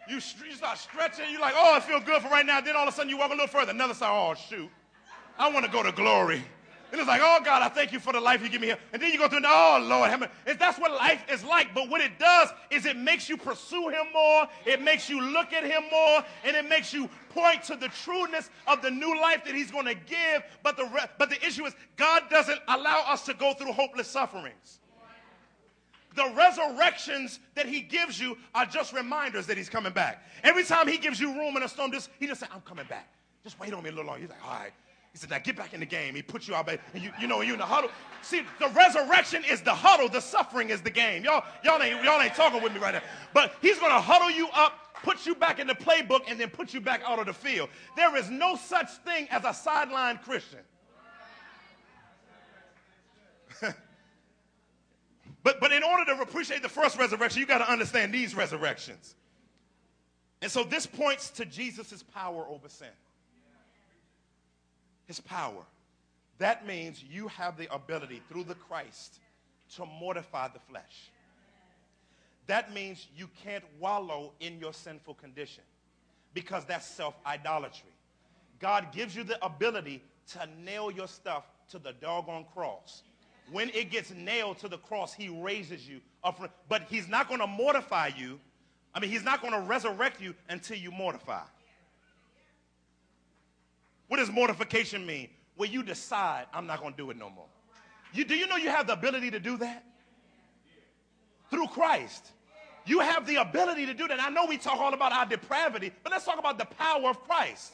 You, you start stretching. You're like, oh, I feel good for right now. Then all of a sudden you walk a little further. Another side, oh, shoot. I want to go to glory. And it's like, oh God, I thank you for the life you give me here. And then you go through, oh Lord. That's what life is like. But what it does is it makes you pursue Him more. It makes you look at Him more, and it makes you point to the trueness of the new life that He's going to give. But the re- but the issue is God doesn't allow us to go through hopeless sufferings. The resurrections that He gives you are just reminders that He's coming back. Every time He gives you room in a storm, just He just said, "I'm coming back." Just wait on me a little longer. He's like, "All right." He said, now get back in the game. He put you out, baby. And you, you know, you in the huddle. See, the resurrection is the huddle. The suffering is the game. Y'all, y'all ain't, y'all ain't talking with me right now. But he's going to huddle you up, put you back in the playbook, and then put you back out of the field. There is no such thing as a sideline Christian. but, but in order to appreciate the first resurrection, you got to understand these resurrections. And so this points to Jesus' power over sin his power. That means you have the ability through the Christ to mortify the flesh. That means you can't wallow in your sinful condition because that's self idolatry. God gives you the ability to nail your stuff to the doggone cross. When it gets nailed to the cross, he raises you up. But he's not going to mortify you. I mean, he's not going to resurrect you until you mortify. What does mortification mean? Where you decide, I'm not going to do it no more. You, do you know you have the ability to do that? Through Christ. You have the ability to do that. I know we talk all about our depravity, but let's talk about the power of Christ.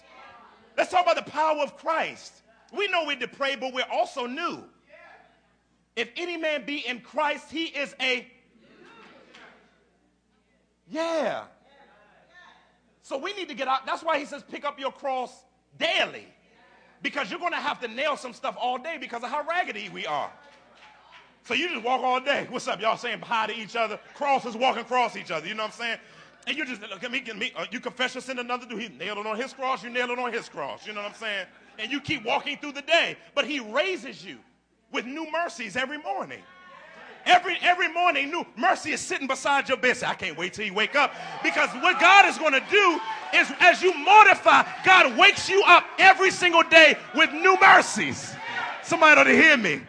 Let's talk about the power of Christ. We know we're depraved, but we're also new. If any man be in Christ, he is a. Yeah. So we need to get out. That's why he says, pick up your cross daily because you're going to have to nail some stuff all day because of how raggedy we are. So you just walk all day. What's up? Y'all saying hi to each other. Crosses walking across each other. You know what I'm saying? And you just look at me, get me. Uh, you confess your sin to another dude. He nailed it on his cross. You nail it on his cross. You know what I'm saying? And you keep walking through the day. But he raises you with new mercies every morning. Every, every morning, new mercy is sitting beside your bed. I can't wait till you wake up. Because what God is going to do is as you mortify, God wakes you up every single day with new mercies. Somebody ought to hear me.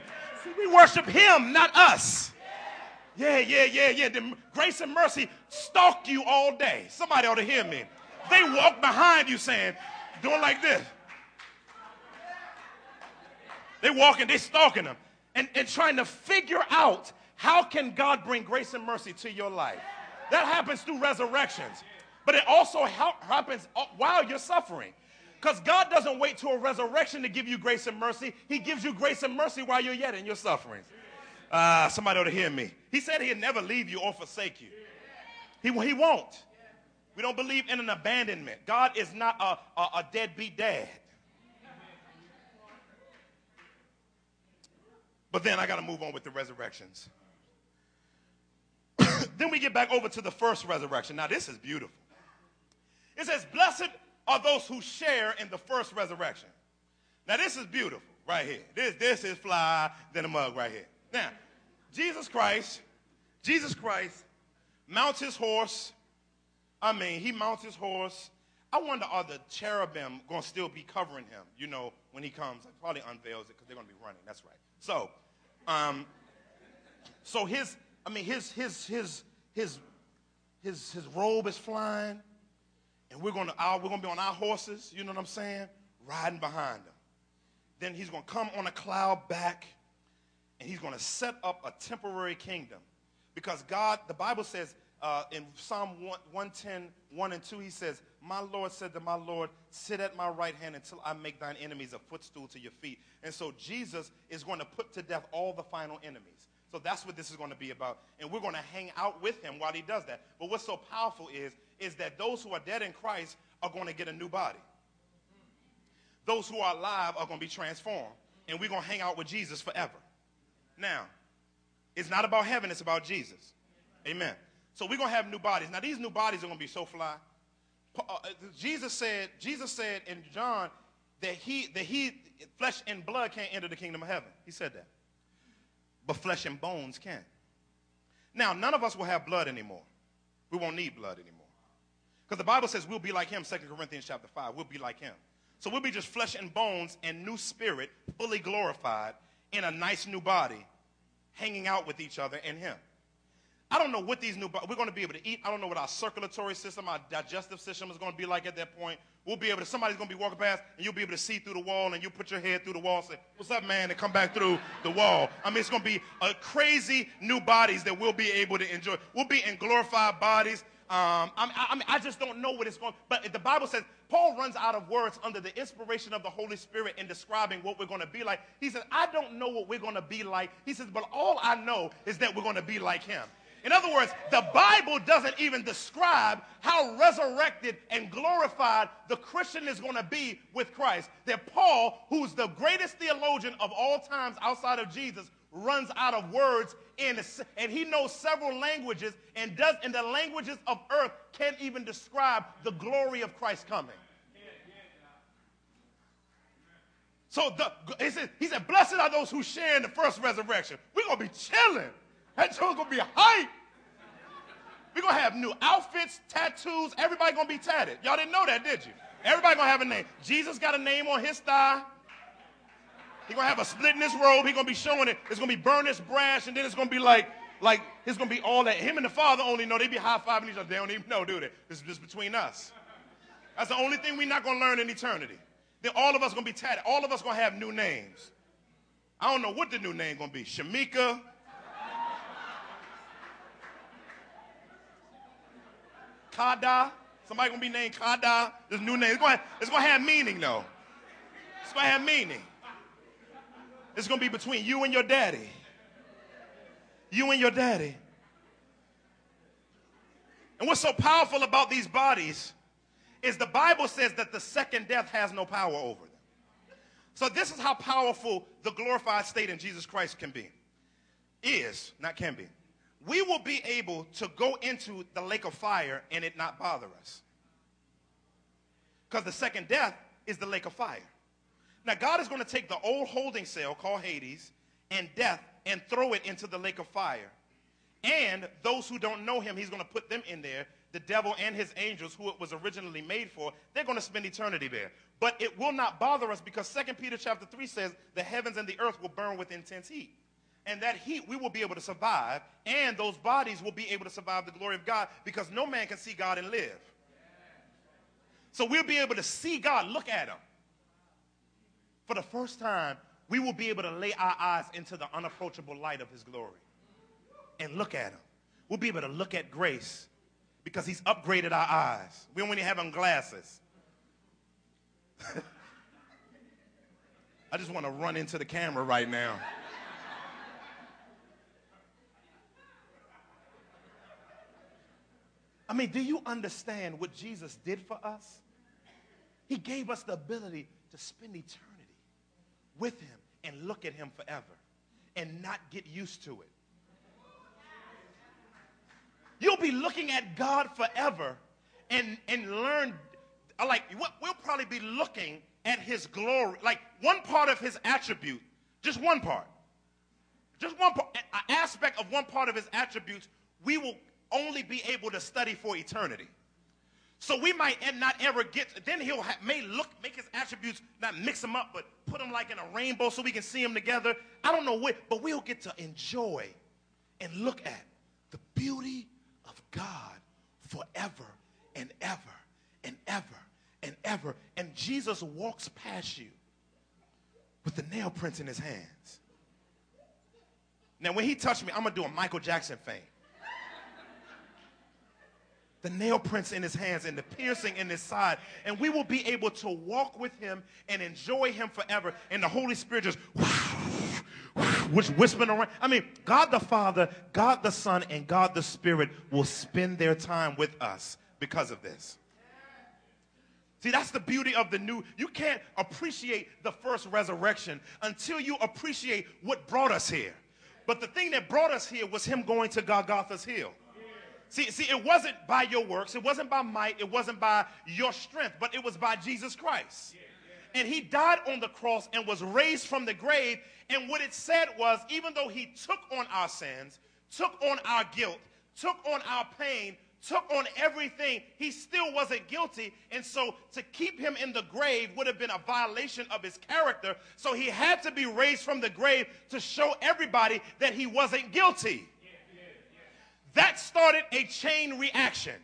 We worship Him, not us. Yeah, yeah, yeah, yeah. The grace and mercy stalk you all day. Somebody ought to hear me. They walk behind you saying, doing like this. They walking, they stalking them and, and trying to figure out how can God bring grace and mercy to your life? That happens through resurrections. But it also happens while you're suffering. Because God doesn't wait to a resurrection to give you grace and mercy. He gives you grace and mercy while you're yet in your suffering. Uh, somebody ought to hear me. He said he'd never leave you or forsake you. He, he won't. We don't believe in an abandonment. God is not a, a, a deadbeat dad. But then I got to move on with the resurrections. Then we get back over to the first resurrection. Now, this is beautiful. It says, Blessed are those who share in the first resurrection. Now, this is beautiful right here. This, this is fly than a mug right here. Now, Jesus Christ, Jesus Christ mounts his horse. I mean, he mounts his horse. I wonder, are the cherubim going to still be covering him, you know, when he comes? It probably unveils it because they're going to be running. That's right. So, um, so his, I mean, his, his, his, his, his, his robe is flying, and we're going to, we're to be on our horses, you know what I'm saying? Riding behind him. Then he's going to come on a cloud back, and he's going to set up a temporary kingdom. Because God, the Bible says uh, in Psalm 110, 1 and 2, he says, My Lord said to my Lord, Sit at my right hand until I make thine enemies a footstool to your feet. And so Jesus is going to put to death all the final enemies. So that's what this is going to be about. And we're going to hang out with him while he does that. But what's so powerful is, is that those who are dead in Christ are going to get a new body those who are alive are going to be transformed. And we're going to hang out with Jesus forever. Now, it's not about heaven, it's about Jesus. Amen. So we're going to have new bodies. Now, these new bodies are going to be so fly. Uh, uh, Jesus said, Jesus said in John that he, that he, flesh and blood can't enter the kingdom of heaven. He said that. But flesh and bones can. Now, none of us will have blood anymore. We won't need blood anymore. Because the Bible says we'll be like him, 2 Corinthians chapter 5. We'll be like him. So we'll be just flesh and bones and new spirit, fully glorified in a nice new body, hanging out with each other and Him. I don't know what these new, we're going to be able to eat. I don't know what our circulatory system, our digestive system is going to be like at that point. We'll be able to, somebody's going to be walking past and you'll be able to see through the wall and you put your head through the wall and say, what's up, man? And come back through the wall. I mean, it's going to be a crazy new bodies that we'll be able to enjoy. We'll be in glorified bodies. Um, I, I, mean, I just don't know what it's going. But the Bible says Paul runs out of words under the inspiration of the Holy Spirit in describing what we're going to be like. He says, "I don't know what we're going to be like." He says, "But all I know is that we're going to be like Him." In other words, the Bible doesn't even describe how resurrected and glorified the Christian is going to be with Christ. That Paul, who's the greatest theologian of all times outside of Jesus, runs out of words in, and he knows several languages and does in the languages of earth can't even describe the glory of Christ coming. So the, he, said, he said, Blessed are those who share in the first resurrection. We're going to be chilling. That going to be hype. We're to have new outfits, tattoos. Everybody to be tatted. Y'all didn't know that, did you? Everybody to have a name. Jesus got a name on his thigh. He gonna have a split in his robe. He gonna be showing it. It's gonna be burnished brass, and then it's gonna be like, like it's gonna be all that. Him and the Father only know. They be high fiving each other. They don't even know, do they? This is just between us. That's the only thing we're not gonna learn in eternity. Then all of us gonna be tatted. All of us gonna have new names. I don't know what the new name gonna be. Shamika. Kada. Somebody gonna be named Kada. This new name. It's gonna, it's gonna have meaning though. It's gonna have meaning. It's to be between you and your daddy. You and your daddy. And what's so powerful about these bodies is the Bible says that the second death has no power over them. So this is how powerful the glorified state in Jesus Christ can be. Is, not can be. We will be able to go into the lake of fire and it not bother us. Because the second death is the lake of fire. Now, God is going to take the old holding cell called Hades and death and throw it into the lake of fire. And those who don't know him, he's going to put them in there. The devil and his angels, who it was originally made for, they're going to spend eternity there. But it will not bother us because 2 Peter chapter 3 says the heavens and the earth will burn with intense heat. And that heat we will be able to survive, and those bodies will be able to survive the glory of God because no man can see God and live. So we'll be able to see God, look at him for the first time, we will be able to lay our eyes into the unapproachable light of his glory and look at him. We'll be able to look at grace because he's upgraded our eyes. We don't even have on glasses. I just want to run into the camera right now. I mean, do you understand what Jesus did for us? He gave us the ability to spend eternity with him and look at him forever and not get used to it. You'll be looking at God forever and, and learn like, we'll probably be looking at his glory, like one part of his attribute, just one part. Just one part, aspect of one part of his attributes, we will only be able to study for eternity. So we might not ever get, then he'll have, may look, make his attributes, not mix them up, but put them like in a rainbow so we can see them together. I don't know what, but we'll get to enjoy and look at the beauty of God forever and ever and ever and ever. And Jesus walks past you with the nail prints in his hands. Now, when he touched me, I'm going to do a Michael Jackson thing the nail prints in his hands and the piercing in his side. And we will be able to walk with him and enjoy him forever. And the Holy Spirit just which whispering around. I mean, God the Father, God the Son, and God the Spirit will spend their time with us because of this. See, that's the beauty of the new. You can't appreciate the first resurrection until you appreciate what brought us here. But the thing that brought us here was him going to Golgotha's hill. See, see, it wasn't by your works, it wasn't by might, it wasn't by your strength, but it was by Jesus Christ. And he died on the cross and was raised from the grave. And what it said was, even though he took on our sins, took on our guilt, took on our pain, took on everything, he still wasn't guilty. And so to keep him in the grave would have been a violation of his character. So he had to be raised from the grave to show everybody that he wasn't guilty. That started a chain reaction.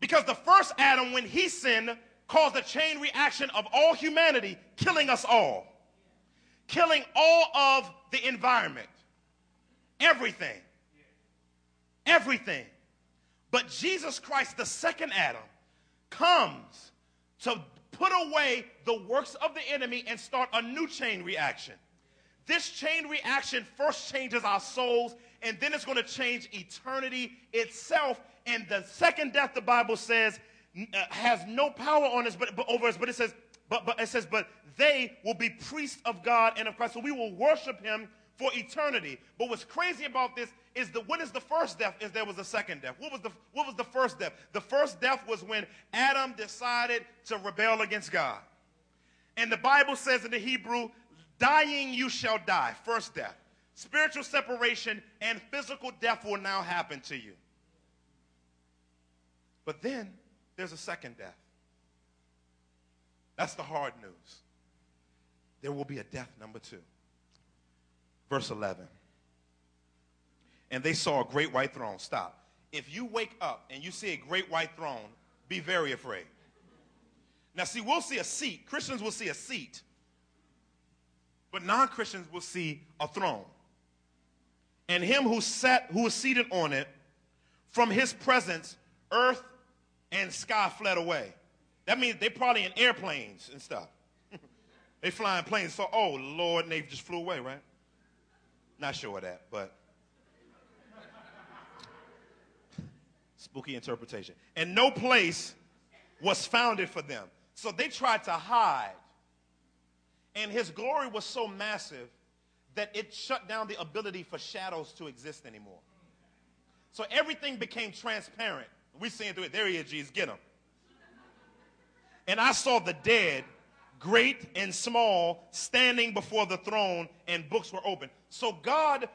Because the first Adam, when he sinned, caused a chain reaction of all humanity, killing us all, killing all of the environment, everything. Everything. But Jesus Christ, the second Adam, comes to put away the works of the enemy and start a new chain reaction. This chain reaction first changes our souls and then it's going to change eternity itself. And the second death, the Bible says, uh, has no power on us, but, but over us. But it says, but, but it says, but they will be priests of God and of Christ. So we will worship Him for eternity. But what's crazy about this is that what is the first death? Is there was a second death. What was the what was the first death? The first death was when Adam decided to rebel against God. And the Bible says in the Hebrew, dying you shall die. First death. Spiritual separation and physical death will now happen to you. But then there's a second death. That's the hard news. There will be a death number two. Verse 11. And they saw a great white throne. Stop. If you wake up and you see a great white throne, be very afraid. Now, see, we'll see a seat. Christians will see a seat, but non Christians will see a throne and him who sat who was seated on it from his presence earth and sky fled away. That means they probably in airplanes and stuff. They flying planes. So oh lord and they just flew away right? Not sure of that but spooky interpretation. And no place was founded for them. So they tried to hide. And his glory was so massive that it shut down the ability for shadows to exist anymore. So everything became transparent. We're seeing through it. There he is, Jesus. Get him. And I saw the dead, great and small, standing before the throne, and books were open. So God,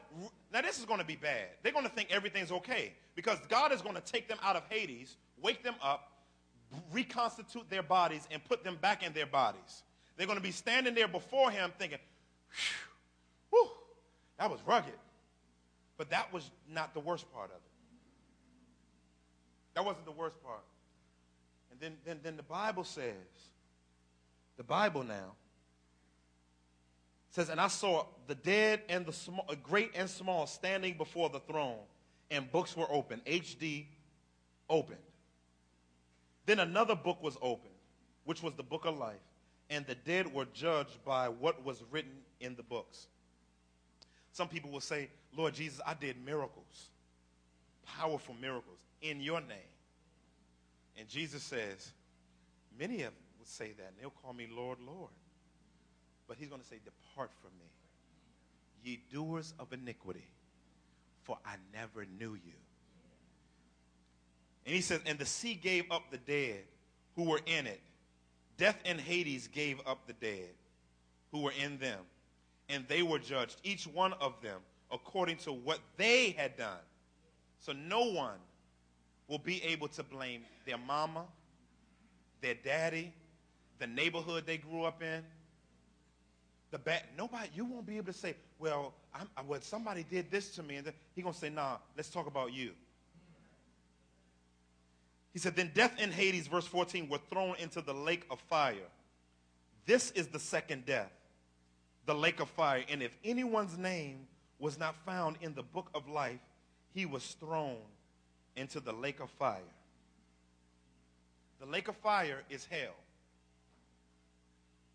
now this is going to be bad. They're going to think everything's okay because God is going to take them out of Hades, wake them up, reconstitute their bodies, and put them back in their bodies. They're going to be standing there before Him thinking, Whew, that was rugged. But that was not the worst part of it. That wasn't the worst part. And then, then, then the Bible says, the Bible now says, and I saw the dead and the small, uh, great and small standing before the throne, and books were opened. HD opened. Then another book was opened, which was the book of life, and the dead were judged by what was written in the books. Some people will say, Lord Jesus, I did miracles, powerful miracles in your name. And Jesus says, many of them would say that, and they'll call me Lord, Lord. But he's going to say, Depart from me, ye doers of iniquity, for I never knew you. And he says, And the sea gave up the dead who were in it. Death and Hades gave up the dead who were in them, and they were judged, each one of them, according to what they had done. So no one will be able to blame their mama, their daddy, the neighborhood they grew up in. The bad, nobody, you won't be able to say, well, I'm, well somebody did this to me. And he's going to say, nah, let's talk about you. He said, Then death and Hades, verse 14, were thrown into the lake of fire. This is the second death, the lake of fire. And if anyone's name was not found in the book of life, he was thrown into the lake of fire. The lake of fire is hell.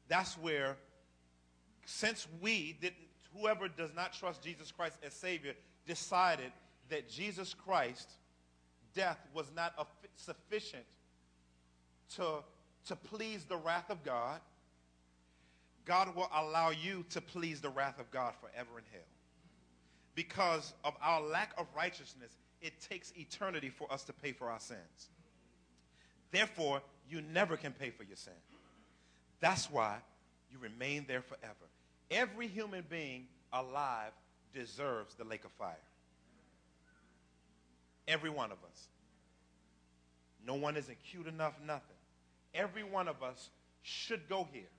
That's where, since we didn't, whoever does not trust Jesus Christ as Savior, decided that Jesus Christ death was not sufficient to, to please the wrath of God, God will allow you to please the wrath of God forever in hell. Because of our lack of righteousness, it takes eternity for us to pay for our sins. Therefore, you never can pay for your sin. That's why you remain there forever. Every human being alive deserves the lake of fire. Every one of us. No one isn't cute enough, nothing. Every one of us should go here.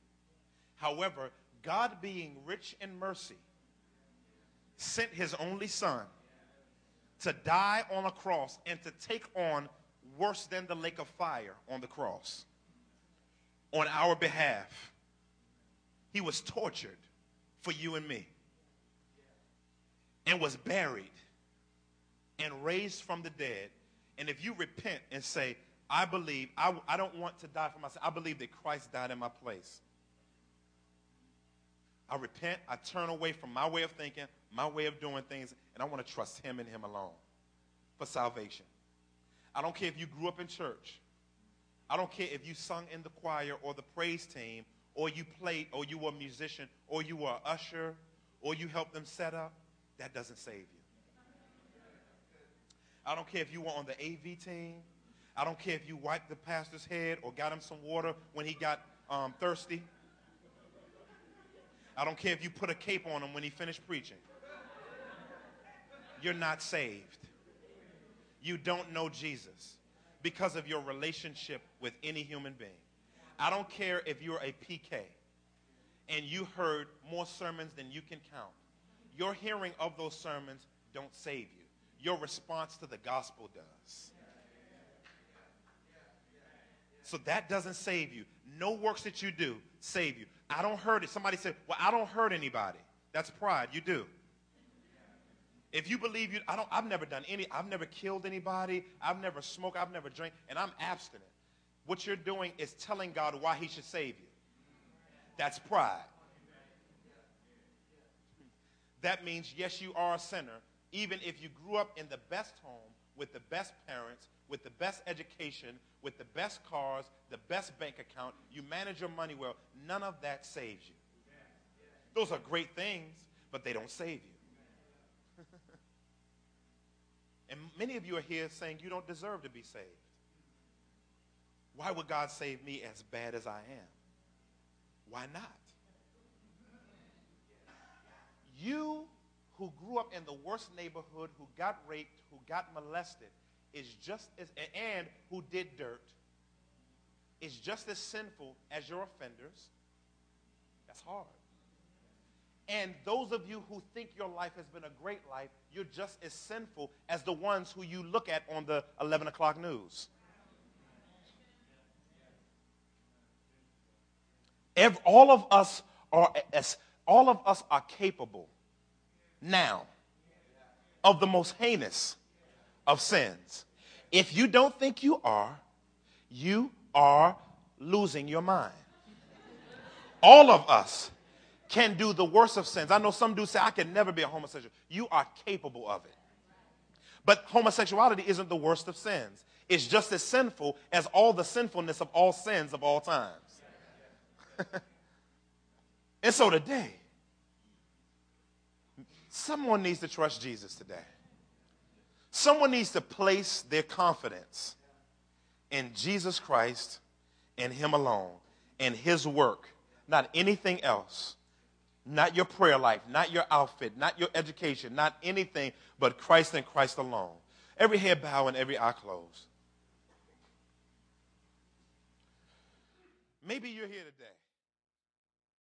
However, God being rich in mercy sent his only son to die on a cross and to take on worse than the lake of fire on the cross on our behalf. He was tortured for you and me and was buried and raised from the dead. And if you repent and say, I believe, I, I don't want to die for myself, I believe that Christ died in my place. I repent, I turn away from my way of thinking, my way of doing things, and I want to trust Him and Him alone for salvation. I don't care if you grew up in church. I don't care if you sung in the choir or the praise team, or you played, or you were a musician, or you were an usher, or you helped them set up. That doesn't save you. I don't care if you were on the AV team. I don't care if you wiped the pastor's head or got him some water when he got um, thirsty. I don't care if you put a cape on him when he finished preaching. You're not saved. You don't know Jesus because of your relationship with any human being. I don't care if you're a PK and you heard more sermons than you can count. Your hearing of those sermons don't save you your response to the gospel does. So that doesn't save you. No works that you do save you. I don't hurt it. Somebody said, Well, I don't hurt anybody. That's pride. You do. If you believe you, I don't, I've never done any, I've never killed anybody, I've never smoked, I've never drank, and I'm abstinent. What you're doing is telling God why he should save you. That's pride. That means, yes, you are a sinner, even if you grew up in the best home, with the best parents, with the best education, with the best cars, the best bank account, you manage your money well, none of that saves you. Those are great things, but they don't save you. and many of you are here saying you don't deserve to be saved. Why would God save me as bad as I am? Why not? You who grew up in the worst neighborhood, who got raped, who got molested, is just as, and who did dirt, is just as sinful as your offenders. That's hard. And those of you who think your life has been a great life, you're just as sinful as the ones who you look at on the 11 o'clock news. Every, all of us are as all of us are capable now of the most heinous of sins. If you don't think you are, you are losing your mind. All of us can do the worst of sins. I know some do say, I can never be a homosexual. You are capable of it. But homosexuality isn't the worst of sins. It's just as sinful as all the sinfulness of all sins of all times. and so today, Someone needs to trust Jesus today. Someone needs to place their confidence in Jesus Christ and Him alone and His work, not anything else. Not your prayer life, not your outfit, not your education, not anything but Christ and Christ alone. Every head bow and every eye closed. Maybe you're here today